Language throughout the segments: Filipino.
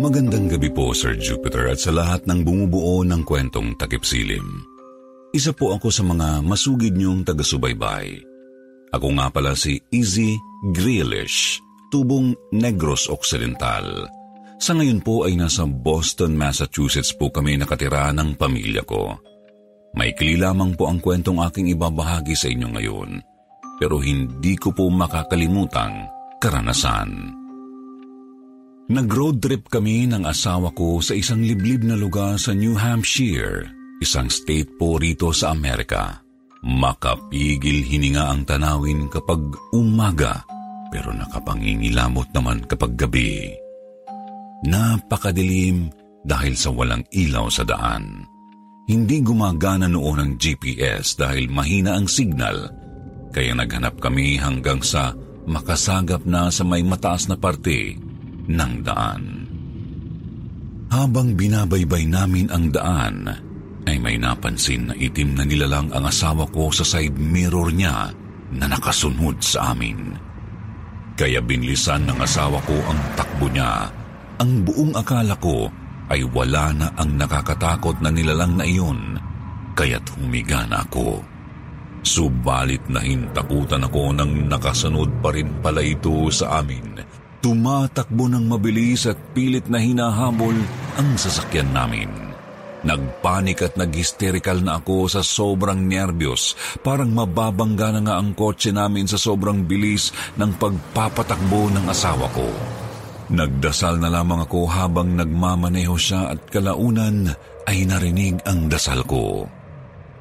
Magandang gabi po, Sir Jupiter, at sa lahat ng bumubuo ng kwentong takipsilim. Isa po ako sa mga masugid niyong taga-subaybay. Ako nga pala si Izzy Grealish, tubong Negros Occidental. Sa ngayon po ay nasa Boston, Massachusetts po kami nakatira ng pamilya ko. Maikli lamang po ang kwentong aking ibabahagi sa inyo ngayon, pero hindi ko po makakalimutang karanasan. Nag-road trip kami ng asawa ko sa isang liblib na lugar sa New Hampshire, isang state po rito sa Amerika. Makapigil hininga ang tanawin kapag umaga, pero nakapangingilamot naman kapag gabi. Napakadilim dahil sa walang ilaw sa daan. Hindi gumagana noon ang GPS dahil mahina ang signal, kaya naghanap kami hanggang sa makasagap na sa may mataas na parte ng daan. Habang binabaybay namin ang daan, ay may napansin na itim na nilalang ang asawa ko sa side mirror niya na nakasunod sa amin. Kaya binlisan ng asawa ko ang takbo niya. Ang buong akala ko ay wala na ang nakakatakot na nilalang na iyon, kaya't humiga na ako. Subalit nahintakutan ako nang nakasunod pa rin pala ito sa amin Tumatakbo ng mabilis at pilit na hinahabol ang sasakyan namin. Nagpanik at nag-hysterical na ako sa sobrang nerbiyos. Parang mababangga na nga ang kotse namin sa sobrang bilis ng pagpapatakbo ng asawa ko. Nagdasal na lamang ako habang nagmamaneho siya at kalaunan ay narinig ang dasal ko.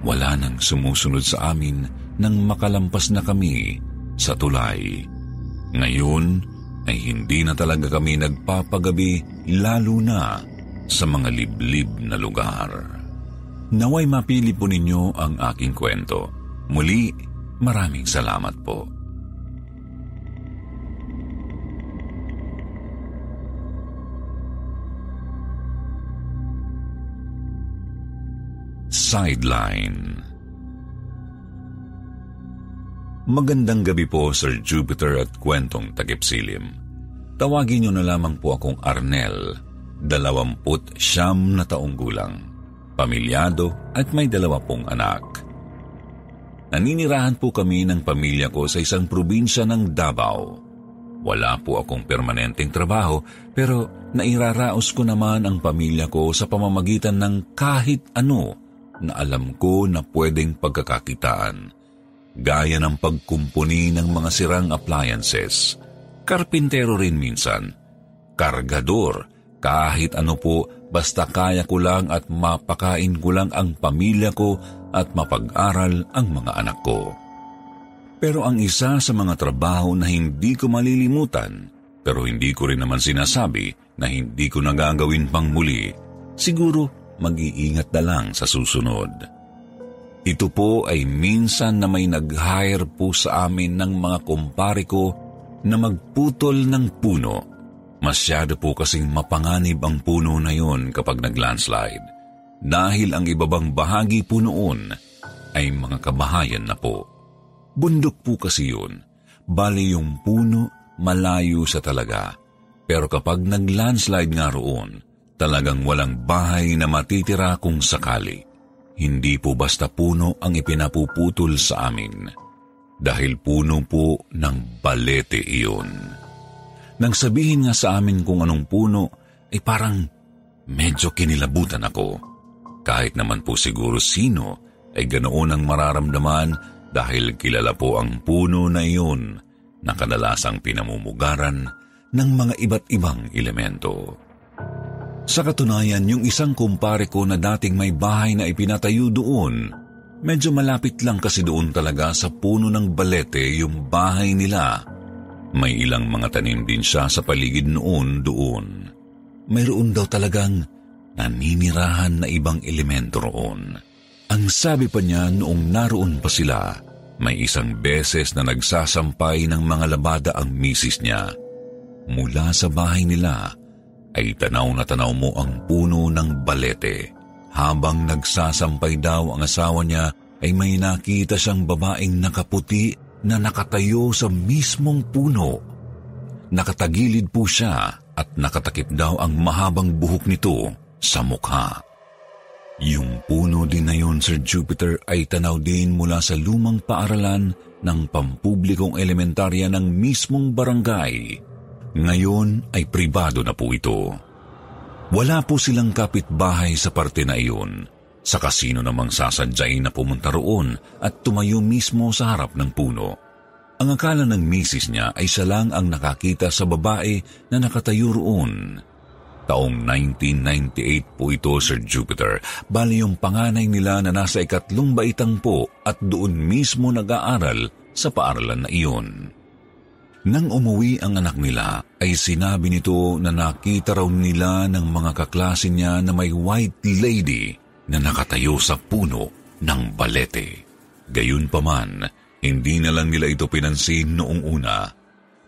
Wala nang sumusunod sa amin nang makalampas na kami sa tulay. Ngayon, ay hindi na talaga kami nagpapagabi lalo na sa mga liblib na lugar. Naway mapili po ninyo ang aking kwento. Muli, maraming salamat po. Sideline Magandang gabi po, Sir Jupiter at kwentong takipsilim. Tawagin niyo na lamang po akong Arnel, dalawamput siyam na taong gulang, pamilyado at may dalawa pong anak. Naninirahan po kami ng pamilya ko sa isang probinsya ng Davao. Wala po akong permanenteng trabaho pero nairaraos ko naman ang pamilya ko sa pamamagitan ng kahit ano na alam ko na pwedeng pagkakakitaan gaya ng pagkumpuni ng mga sirang appliances, karpintero rin minsan, kargador, kahit ano po basta kaya ko lang at mapakain ko lang ang pamilya ko at mapag-aral ang mga anak ko. Pero ang isa sa mga trabaho na hindi ko malilimutan, pero hindi ko rin naman sinasabi na hindi ko nagagawin pang muli, siguro mag-iingat na lang sa susunod. Ito po ay minsan na may nag-hire po sa amin ng mga kumpare ko na magputol ng puno. Masyado po kasing mapanganib ang puno na yon kapag nag-landslide. Dahil ang ibabang bahagi po noon ay mga kabahayan na po. Bundok po kasi yun. Bali yung puno malayo sa talaga. Pero kapag nag-landslide nga roon, talagang walang bahay na matitira kung sakali. Hindi po basta puno ang ipinapuputol sa amin. Dahil puno po ng balete iyon. Nang sabihin nga sa amin kung anong puno, ay parang medyo kinilabutan ako. kahit naman po siguro sino ay ganoon ang mararamdaman dahil kilala po ang puno na iyon na kadalasang pinamumugaran ng mga iba't ibang elemento. Sa katunayan, yung isang kumpare ko na dating may bahay na ipinatayo doon, medyo malapit lang kasi doon talaga sa puno ng balete yung bahay nila. May ilang mga tanim din siya sa paligid noon doon. Mayroon daw talagang naninirahan na ibang elemento roon. Ang sabi pa niya noong naroon pa sila, may isang beses na nagsasampay ng mga labada ang misis niya. Mula sa bahay nila ay tanaw na tanaw mo ang puno ng balete. Habang nagsasampay daw ang asawa niya ay may nakita siyang babaeng nakaputi na nakatayo sa mismong puno. Nakatagilid po siya at nakatakip daw ang mahabang buhok nito sa mukha. Yung puno din na yun, Sir Jupiter, ay tanaw din mula sa lumang paaralan ng pampublikong elementarya ng mismong barangay. Ngayon ay pribado na po ito. Wala po silang kapitbahay sa parte na iyon. Sa kasino namang sasadyay na pumunta roon at tumayo mismo sa harap ng puno. Ang akala ng misis niya ay siya lang ang nakakita sa babae na nakatayo roon. Taong 1998 po ito, Sir Jupiter. Bali yung panganay nila na nasa ikatlong baitang po at doon mismo nag-aaral sa paaralan na iyon. Nang umuwi ang anak nila, ay sinabi nito na nakita raw nila ng mga kaklase niya na may white lady na nakatayo sa puno ng balete. Gayunpaman, hindi na lang nila ito pinansin noong una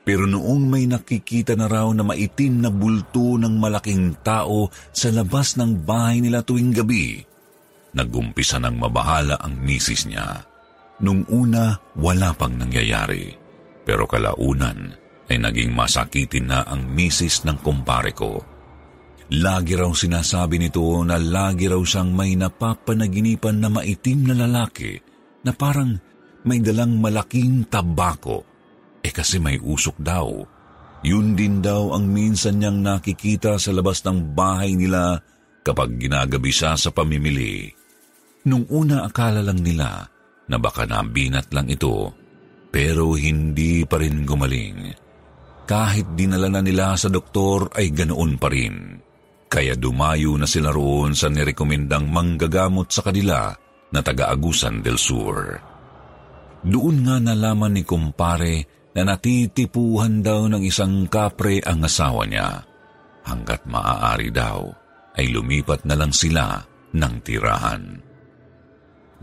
pero noong may nakikita na raw na maitim na bulto ng malaking tao sa labas ng bahay nila tuwing gabi, nagumpisa ng mabahala ang misis niya. Nung una, wala pang nangyayari. Pero kalaunan ay naging masakitin na ang misis ng kumpare ko. Lagi raw sinasabi nito na lagi raw siyang may napapanaginipan na maitim na lalaki na parang may dalang malaking tabako eh kasi may usok daw. Yun din daw ang minsan niyang nakikita sa labas ng bahay nila kapag ginagabi siya sa pamimili. Nung una akala lang nila na baka nabinat lang ito, pero hindi pa rin gumaling. Kahit dinala na nila sa doktor ay ganoon pa rin. Kaya dumayo na sila roon sa nirekomendang manggagamot sa kanila na taga-Agusan del Sur. Doon nga nalaman ni kumpare na natitipuhan daw ng isang kapre ang asawa niya. Hanggat maaari daw ay lumipat na lang sila ng tirahan.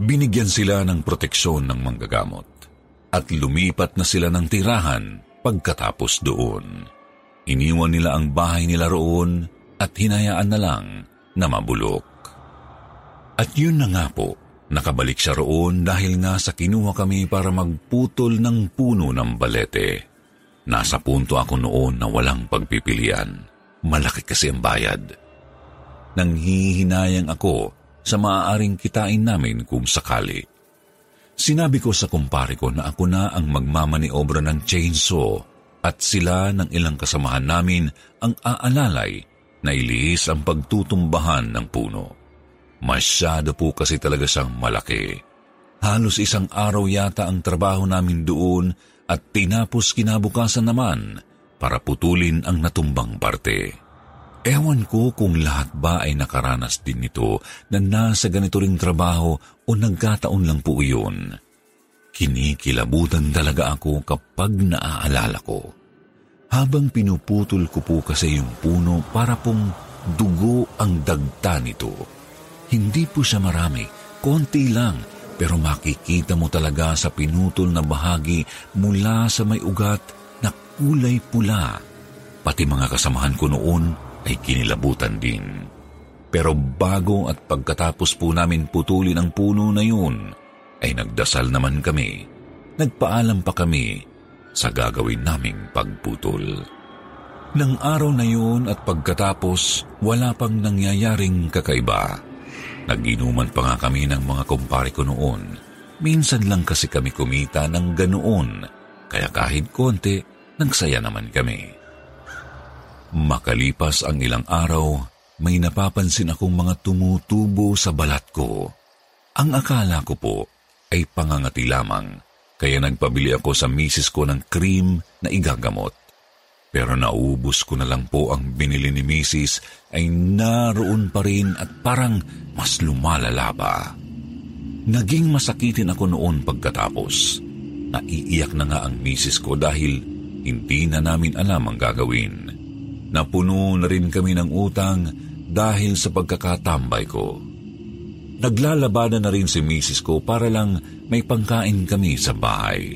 Binigyan sila ng proteksyon ng manggagamot at lumipat na sila ng tirahan pagkatapos doon. Iniwan nila ang bahay nila roon at hinayaan na lang na mabulok. At yun na nga po, Nakabalik siya roon dahil nga sa kinuha kami para magputol ng puno ng balete. Nasa punto ako noon na walang pagpipilian. Malaki kasi ang bayad. Nanghihinayang ako sa maaaring kitain namin kung sakali. Sinabi ko sa kumpare ko na ako na ang magmamaniobra ng chainsaw at sila ng ilang kasamahan namin ang aalalay na ilihis ang pagtutumbahan ng puno. Masyado po kasi talaga siyang malaki. Halos isang araw yata ang trabaho namin doon at tinapos kinabukasan naman para putulin ang natumbang parte. Ewan ko kung lahat ba ay nakaranas din nito na nasa ganito ring trabaho o nagkataon lang po iyon. Kinikilabutan talaga ako kapag naaalala ko. Habang pinuputol ko po kasi yung puno para pong dugo ang dagta nito hindi po siya marami, konti lang, pero makikita mo talaga sa pinutol na bahagi mula sa may ugat na kulay pula. Pati mga kasamahan ko noon ay kinilabutan din. Pero bago at pagkatapos po namin putulin ang puno na yun, ay nagdasal naman kami. Nagpaalam pa kami sa gagawin naming pagputol. Nang araw na yun at pagkatapos, wala pang nangyayaring kakaiba. Naginuman pa nga kami ng mga kumpare ko noon. Minsan lang kasi kami kumita ng ganoon, kaya kahit konti, nagsaya naman kami. Makalipas ang ilang araw, may napapansin akong mga tumutubo sa balat ko. Ang akala ko po ay pangangati lamang, kaya nagpabili ako sa misis ko ng cream na igagamot. Pero naubos ko na lang po ang binili ni misis ay naroon pa rin at parang mas lumalala pa. Naging masakitin ako noon pagkatapos. Naiiyak na nga ang misis ko dahil hindi na namin alam ang gagawin. Napuno na rin kami ng utang dahil sa pagkakatambay ko. Naglalabanan na rin si misis ko para lang may pangkain kami sa bahay.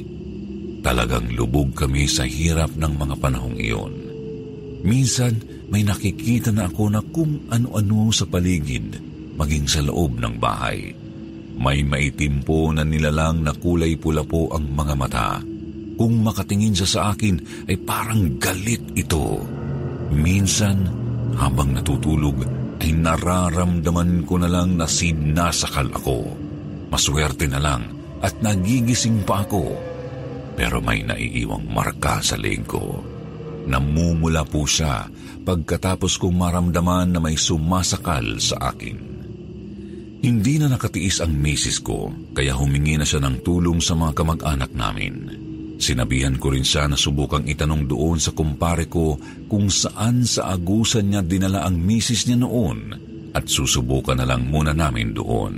Talagang lubog kami sa hirap ng mga panahong iyon. Minsan, may nakikita na ako na kung ano-ano sa paligid, maging sa loob ng bahay. May maitim po na nilalang na kulay pula po ang mga mata. Kung makatingin siya sa akin, ay parang galit ito. Minsan, habang natutulog, ay nararamdaman ko na lang na sinasakal ako. Maswerte na lang at nagigising pa ako pero may naiiwang marka sa leeg ko. Namumula po siya pagkatapos kong maramdaman na may sumasakal sa akin. Hindi na nakatiis ang misis ko, kaya humingi na siya ng tulong sa mga kamag-anak namin. Sinabihan ko rin siya na subukang itanong doon sa kumpare ko kung saan sa agusan niya dinala ang misis niya noon at susubukan na lang muna namin doon.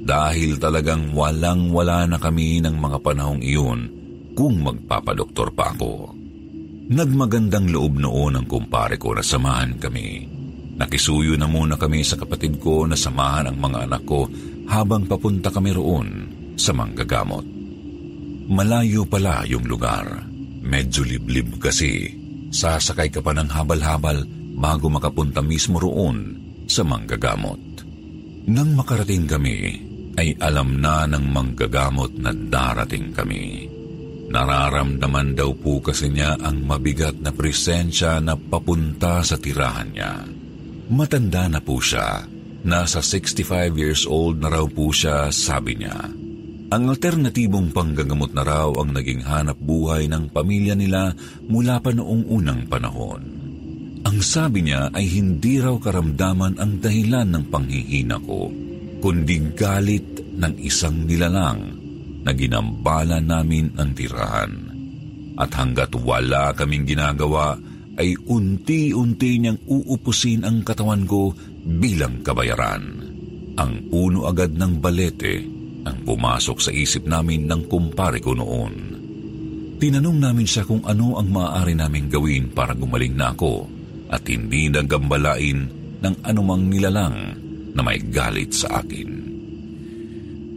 Dahil talagang walang-wala na kami ng mga panahong iyon kung magpapadoktor pa ako. Nagmagandang loob noon ang kumpare ko na samahan kami. Nakisuyo na muna kami sa kapatid ko na samahan ang mga anak ko habang papunta kami roon sa manggagamot. Malayo pala yung lugar. Medyo liblib kasi. Sasakay ka pa ng habal-habal bago makapunta mismo roon sa manggagamot. Nang makarating kami, ay alam na ng manggagamot na darating kami. Nararamdaman daw po kasi niya ang mabigat na presensya na papunta sa tirahan niya. Matanda na po siya. Nasa 65 years old na raw po siya, sabi niya. Ang alternatibong panggagamot na raw ang naging hanap buhay ng pamilya nila mula pa noong unang panahon. Ang sabi niya ay hindi raw karamdaman ang dahilan ng panghihina ko, kundi galit ng isang nilalang na ginambala namin ang tirahan. At hanggat wala kaming ginagawa, ay unti-unti niyang uupusin ang katawan ko bilang kabayaran. Ang puno agad ng balete ang pumasok sa isip namin ng kumpare ko noon. Tinanong namin siya kung ano ang maaari naming gawin para gumaling na ako at hindi nagambalain ng anumang nilalang na may galit sa akin.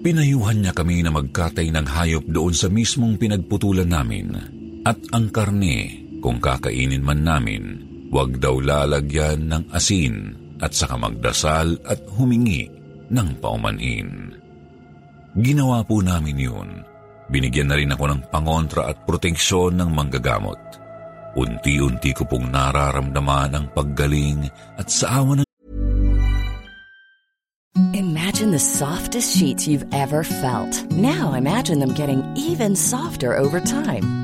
Pinayuhan niya kami na magkatay ng hayop doon sa mismong pinagputulan namin at ang karne, kung kakainin man namin, huwag daw lalagyan ng asin at saka magdasal at humingi ng paumanhin. Ginawa po namin yun. Binigyan na rin ako ng pangontra at proteksyon ng manggagamot. Unti-unti ko pong nararamdaman ang paggaling at sa awa ng Imagine the softest sheets you've ever felt. Now imagine them getting even softer over time.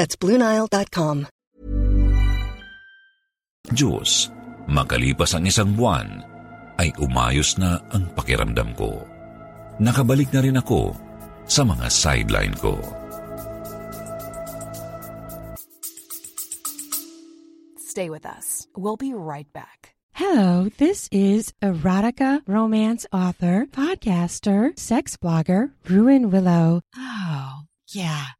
That's BlueNile.com. Diyos, makalipas ang isang buwan, ay umayos na ang pakiramdam ko. Nakabalik na rin ako sa mga sideline ko. Stay with us. We'll be right back. Hello, this is erotica romance author, podcaster, sex blogger, Ruin Willow. Oh, yeah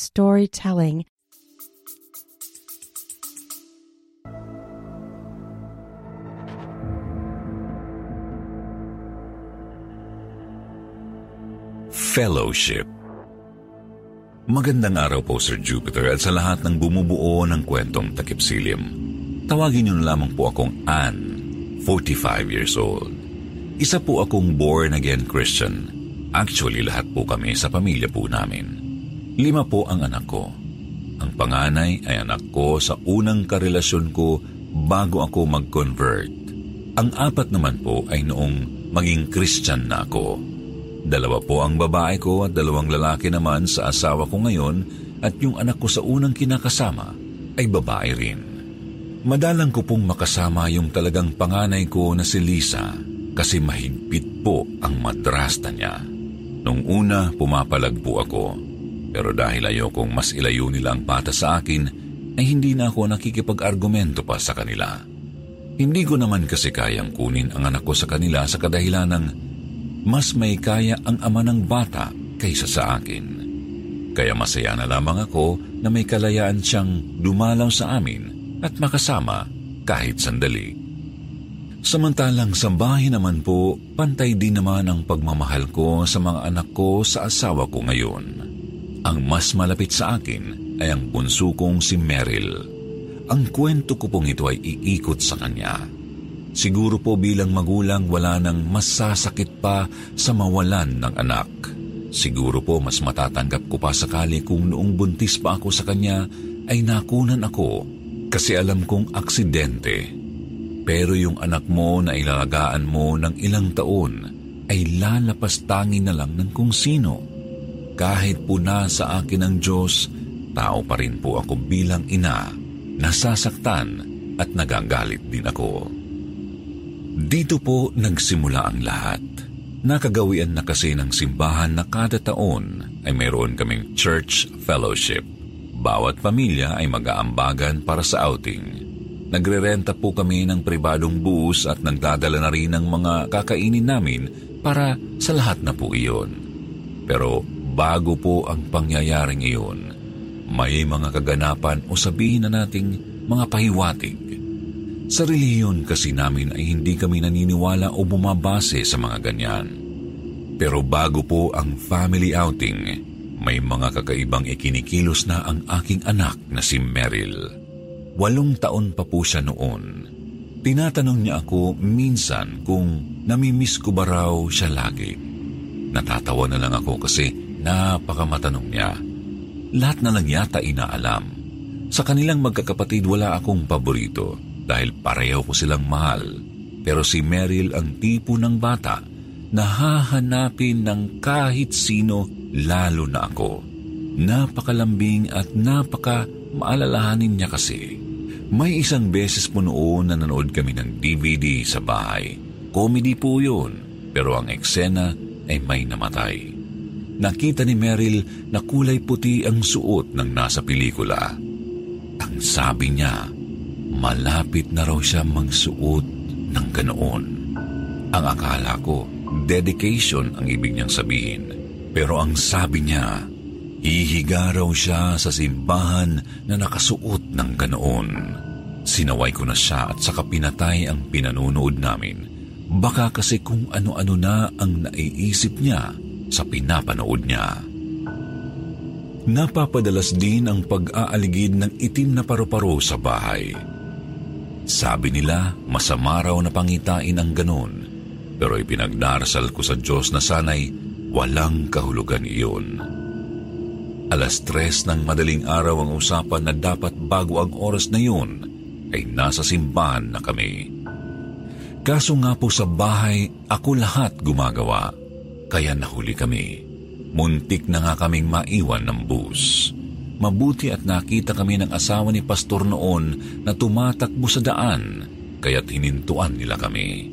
storytelling. Fellowship Magandang araw po Sir Jupiter at sa lahat ng bumubuo ng kwentong takip silim. Tawagin niyo lamang po akong Anne, 45 years old. Isa po akong born-again Christian. Actually, lahat po kami sa pamilya po namin. Lima po ang anak ko. Ang panganay ay anak ko sa unang karelasyon ko bago ako mag-convert. Ang apat naman po ay noong maging Christian na ako. Dalawa po ang babae ko at dalawang lalaki naman sa asawa ko ngayon at yung anak ko sa unang kinakasama ay babae rin. Madalang ko pong makasama yung talagang panganay ko na si Lisa kasi mahigpit po ang madrasta niya. Nung una, pumapalag po ako. Pero dahil ayokong mas ilayo nila ang pata sa akin, ay hindi na ako nakikipag-argumento pa sa kanila. Hindi ko naman kasi kayang kunin ang anak ko sa kanila sa kadahilan ng mas may kaya ang ama ng bata kaysa sa akin. Kaya masaya na lamang ako na may kalayaan siyang dumalaw sa amin at makasama kahit sandali. Samantalang sa bahay naman po, pantay din naman ang pagmamahal ko sa mga anak ko sa asawa ko ngayon. Ang mas malapit sa akin ay ang bunso kong si Meryl. Ang kwento ko pong ito ay iikot sa kanya. Siguro po bilang magulang wala nang masasakit pa sa mawalan ng anak. Siguro po mas matatanggap ko pa sakali kung noong buntis pa ako sa kanya ay nakunan ako kasi alam kong aksidente. Pero yung anak mo na ilalagaan mo ng ilang taon ay lalapas tangi na lang ng kung sino kahit po na sa akin ng Diyos, tao pa rin po ako bilang ina, nasasaktan at nagagalit din ako. Dito po nagsimula ang lahat. Nakagawian na kasi ng simbahan na kada taon ay mayroon kaming church fellowship. Bawat pamilya ay mag-aambagan para sa outing. Nagrerenta po kami ng pribadong bus at nagdadala na rin ng mga kakainin namin para sa lahat na po iyon. Pero bago po ang pangyayaring iyon, may mga kaganapan o sabihin na nating mga pahiwatig. Sa reliyon kasi namin ay hindi kami naniniwala o bumabase sa mga ganyan. Pero bago po ang family outing, may mga kakaibang ikinikilos na ang aking anak na si Meryl. Walong taon pa po siya noon. Tinatanong niya ako minsan kung namimiss ko ba raw siya lagi. Natatawa na lang ako kasi Napakamatanong niya. Lahat na lang yata inaalam. Sa kanilang magkakapatid wala akong paborito dahil pareho ko silang mahal. Pero si Meryl ang tipo ng bata na hahanapin ng kahit sino lalo na ako. Napakalambing at napaka maalalahanin niya kasi. May isang beses po noon na nanood kami ng DVD sa bahay. Comedy po yun, pero ang eksena ay may namatay nakita ni Meryl na kulay puti ang suot ng nasa pelikula. Ang sabi niya, malapit na raw siya magsuot ng ganoon. Ang akala ko, dedication ang ibig niyang sabihin. Pero ang sabi niya, hihiga raw siya sa simbahan na nakasuot ng ganoon. Sinaway ko na siya at saka pinatay ang pinanunood namin. Baka kasi kung ano-ano na ang naiisip niya sa pinapanood niya. Napapadalas din ang pag-aaligid ng itim na paru-paro sa bahay. Sabi nila, masama raw na pangitain ang ganon, pero ipinagdarasal ko sa Diyos na sanay walang kahulugan iyon. Alas tres ng madaling araw ang usapan na dapat bago ang oras na yun ay nasa simbahan na kami. Kaso nga po sa bahay, ako lahat gumagawa. Kaya nahuli kami. Muntik na nga kaming maiwan ng bus. Mabuti at nakita kami ng asawa ni Pastor noon na tumatakbo sa daan, kaya't hinintuan nila kami.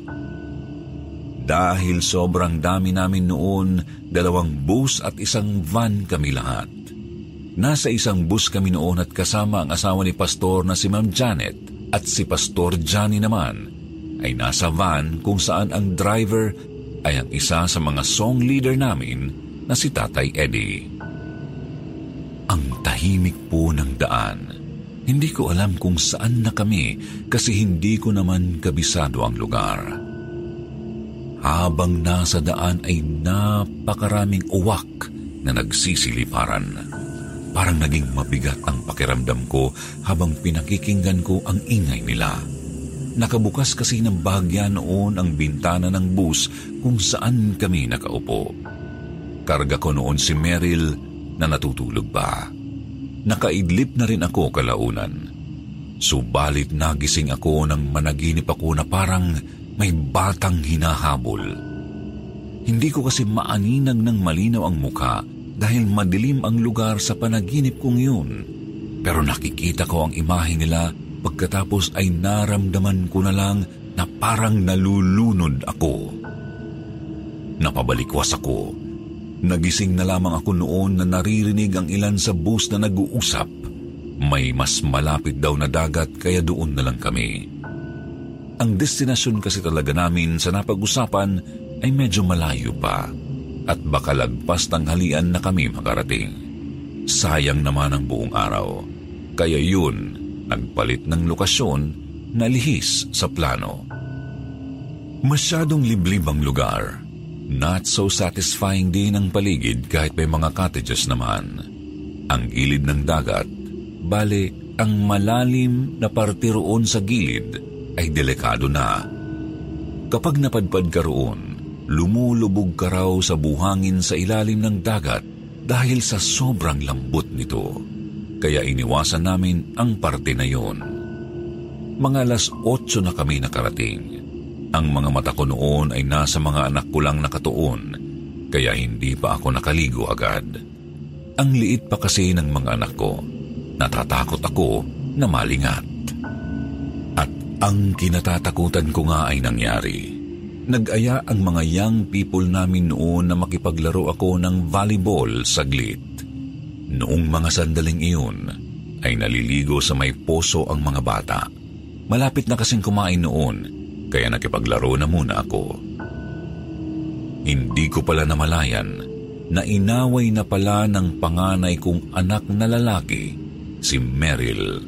Dahil sobrang dami namin noon, dalawang bus at isang van kami lahat. Nasa isang bus kami noon at kasama ang asawa ni Pastor na si Ma'am Janet at si Pastor Johnny naman ay nasa van kung saan ang driver ay ang isa sa mga song leader namin na si Tatay Eddie. Ang tahimik po ng daan. Hindi ko alam kung saan na kami kasi hindi ko naman kabisado ang lugar. Habang nasa daan ay napakaraming uwak na nagsisiliparan. Parang naging mabigat ang pakiramdam ko habang pinakikinggan ko ang ingay nila. Nakabukas kasi ng bahagya noon ang bintana ng bus kung saan kami nakaupo. Karga ko noon si Meryl na natutulog pa. Nakaidlip na rin ako kalaunan. Subalit nagising ako nang managinip ako na parang may batang hinahabol. Hindi ko kasi maaninag ng malinaw ang muka dahil madilim ang lugar sa panaginip kong yun. Pero nakikita ko ang imahe nila pagkatapos ay naramdaman ko na lang na parang nalulunod ako. Napabalikwas ako Nagising na lamang ako noon na naririnig ang ilan sa bus na nag-uusap. May mas malapit daw na dagat kaya doon na lang kami. Ang destinasyon kasi talaga namin sa napag-usapan ay medyo malayo pa at baka lagpas tanghalian na kami makarating. Sayang naman ang buong araw. Kaya yun, nagpalit ng lokasyon na lihis sa plano. Masyadong liblib ang lugar Not so satisfying din ang paligid kahit may mga cottages naman. Ang gilid ng dagat, bale ang malalim na parte roon sa gilid ay delikado na. Kapag napadpad ka roon, lumulubog ka raw sa buhangin sa ilalim ng dagat dahil sa sobrang lambot nito. Kaya iniwasan namin ang parte na yon. Mga alas 8 na kami nakarating. Ang mga mata ko noon ay nasa mga anak ko lang nakatuon, kaya hindi pa ako nakaligo agad. Ang liit pa kasi ng mga anak ko. Natatakot ako na malingat. At ang kinatatakutan ko nga ay nangyari. Nag-aya ang mga young people namin noon na makipaglaro ako ng volleyball saglit. Noong mga sandaling iyon, ay naliligo sa may poso ang mga bata. Malapit na kasing kumain noon kaya nakipaglaro na muna ako. Hindi ko pala namalayan na inaway na pala ng panganay kong anak na lalaki, si Meryl.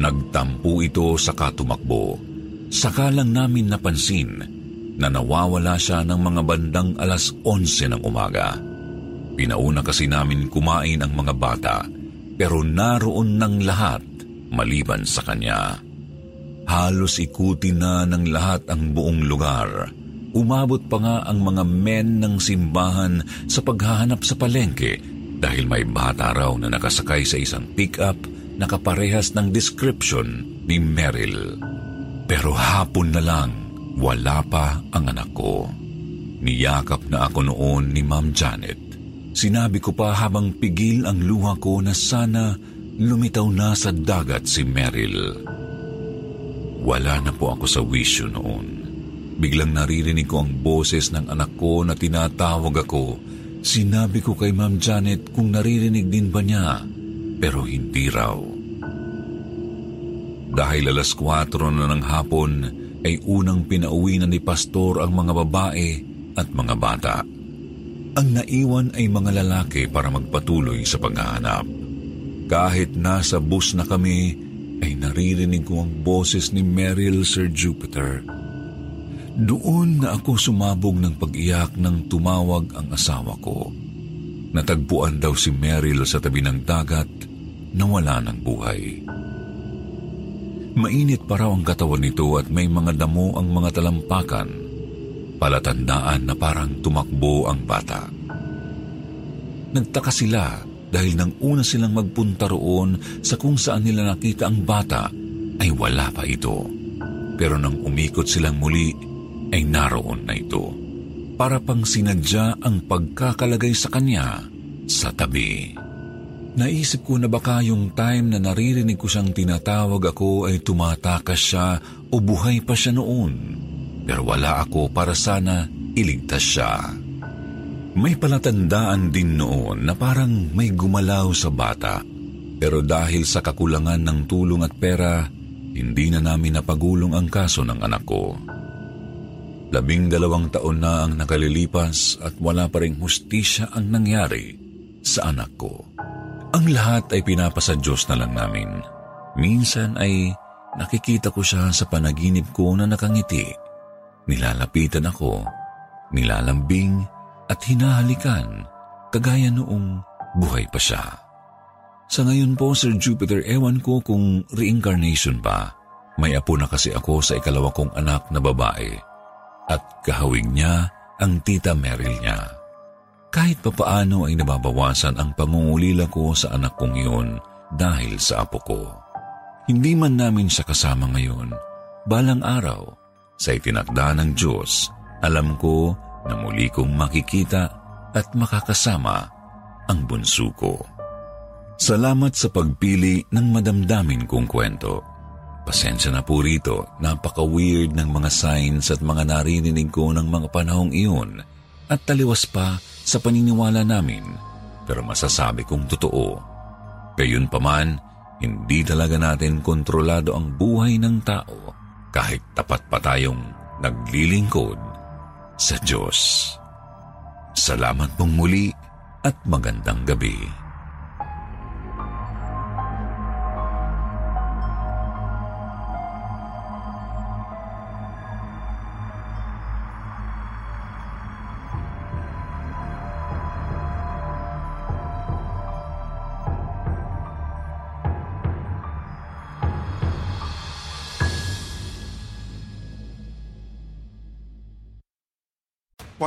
Nagtampo ito sa katumakbo. Saka lang namin napansin na nawawala siya ng mga bandang alas 11 ng umaga. Pinauna kasi namin kumain ang mga bata pero naroon ng lahat maliban sa kanya. Halos ikuti na ng lahat ang buong lugar. Umabot pa nga ang mga men ng simbahan sa paghahanap sa palengke dahil may bata raw na nakasakay sa isang pick-up na kaparehas ng description ni Meryl. Pero hapon na lang, wala pa ang anak ko. Niyakap na ako noon ni Ma'am Janet. Sinabi ko pa habang pigil ang luha ko na sana lumitaw na sa dagat si Meryl. Wala na po ako sa wisyo noon. Biglang naririnig ko ang boses ng anak ko na tinatawag ako. Sinabi ko kay Ma'am Janet kung naririnig din ba niya, pero hindi raw. Dahil alas 4 na ng hapon, ay unang pinauwi na ni Pastor ang mga babae at mga bata. Ang naiwan ay mga lalaki para magpatuloy sa paghahanap. Kahit nasa bus na kami, ay naririnig ko ang boses ni Meryl Sir Jupiter. Doon na ako sumabog ng pag-iyak nang tumawag ang asawa ko. Natagpuan daw si Meryl sa tabi ng dagat na wala ng buhay. Mainit pa raw ang katawan nito at may mga damo ang mga talampakan, palatandaan na parang tumakbo ang bata. Nagtaka sila dahil nang una silang magpunta roon sa kung saan nila nakita ang bata ay wala pa ito. pero nang umikot silang muli ay naroon na ito. Para pang sinadya ang pagkakalagay sa kanya sa tabi. Naisip ko na baka yung time na naririnig ko siyang tinatawag ako ay tumatakas siya o buhay pa siya noon. Pero wala ako para sana iligtas siya. May palatandaan din noon na parang may gumalaw sa bata. Pero dahil sa kakulangan ng tulong at pera, hindi na namin napagulong ang kaso ng anak ko. Labing dalawang taon na ang nakalilipas at wala pa rin hustisya ang nangyari sa anak ko. Ang lahat ay pinapasa Diyos na lang namin. Minsan ay nakikita ko siya sa panaginip ko na nakangiti. Nilalapitan ako, nilalambing at hinahalikan kagaya noong buhay pa siya. Sa ngayon po, Sir Jupiter, ewan ko kung reincarnation ba. May apo na kasi ako sa ikalawa kong anak na babae at kahawig niya ang tita Meryl niya. Kahit papaano ay nababawasan ang pangungulila ko sa anak kong iyon dahil sa apo ko. Hindi man namin siya kasama ngayon, balang araw, sa itinakda ng Diyos, alam ko na muli kong makikita at makakasama ang bunso ko. Salamat sa pagpili ng madamdamin kong kwento. Pasensya na po rito, napaka-weird ng mga signs at mga naririnig ko ng mga panahong iyon at taliwas pa sa paniniwala namin pero masasabi kong totoo. Gayun pa man, hindi talaga natin kontrolado ang buhay ng tao kahit tapat pa tayong naglilingkod sa Diyos. Salamat pong muli at magandang gabi.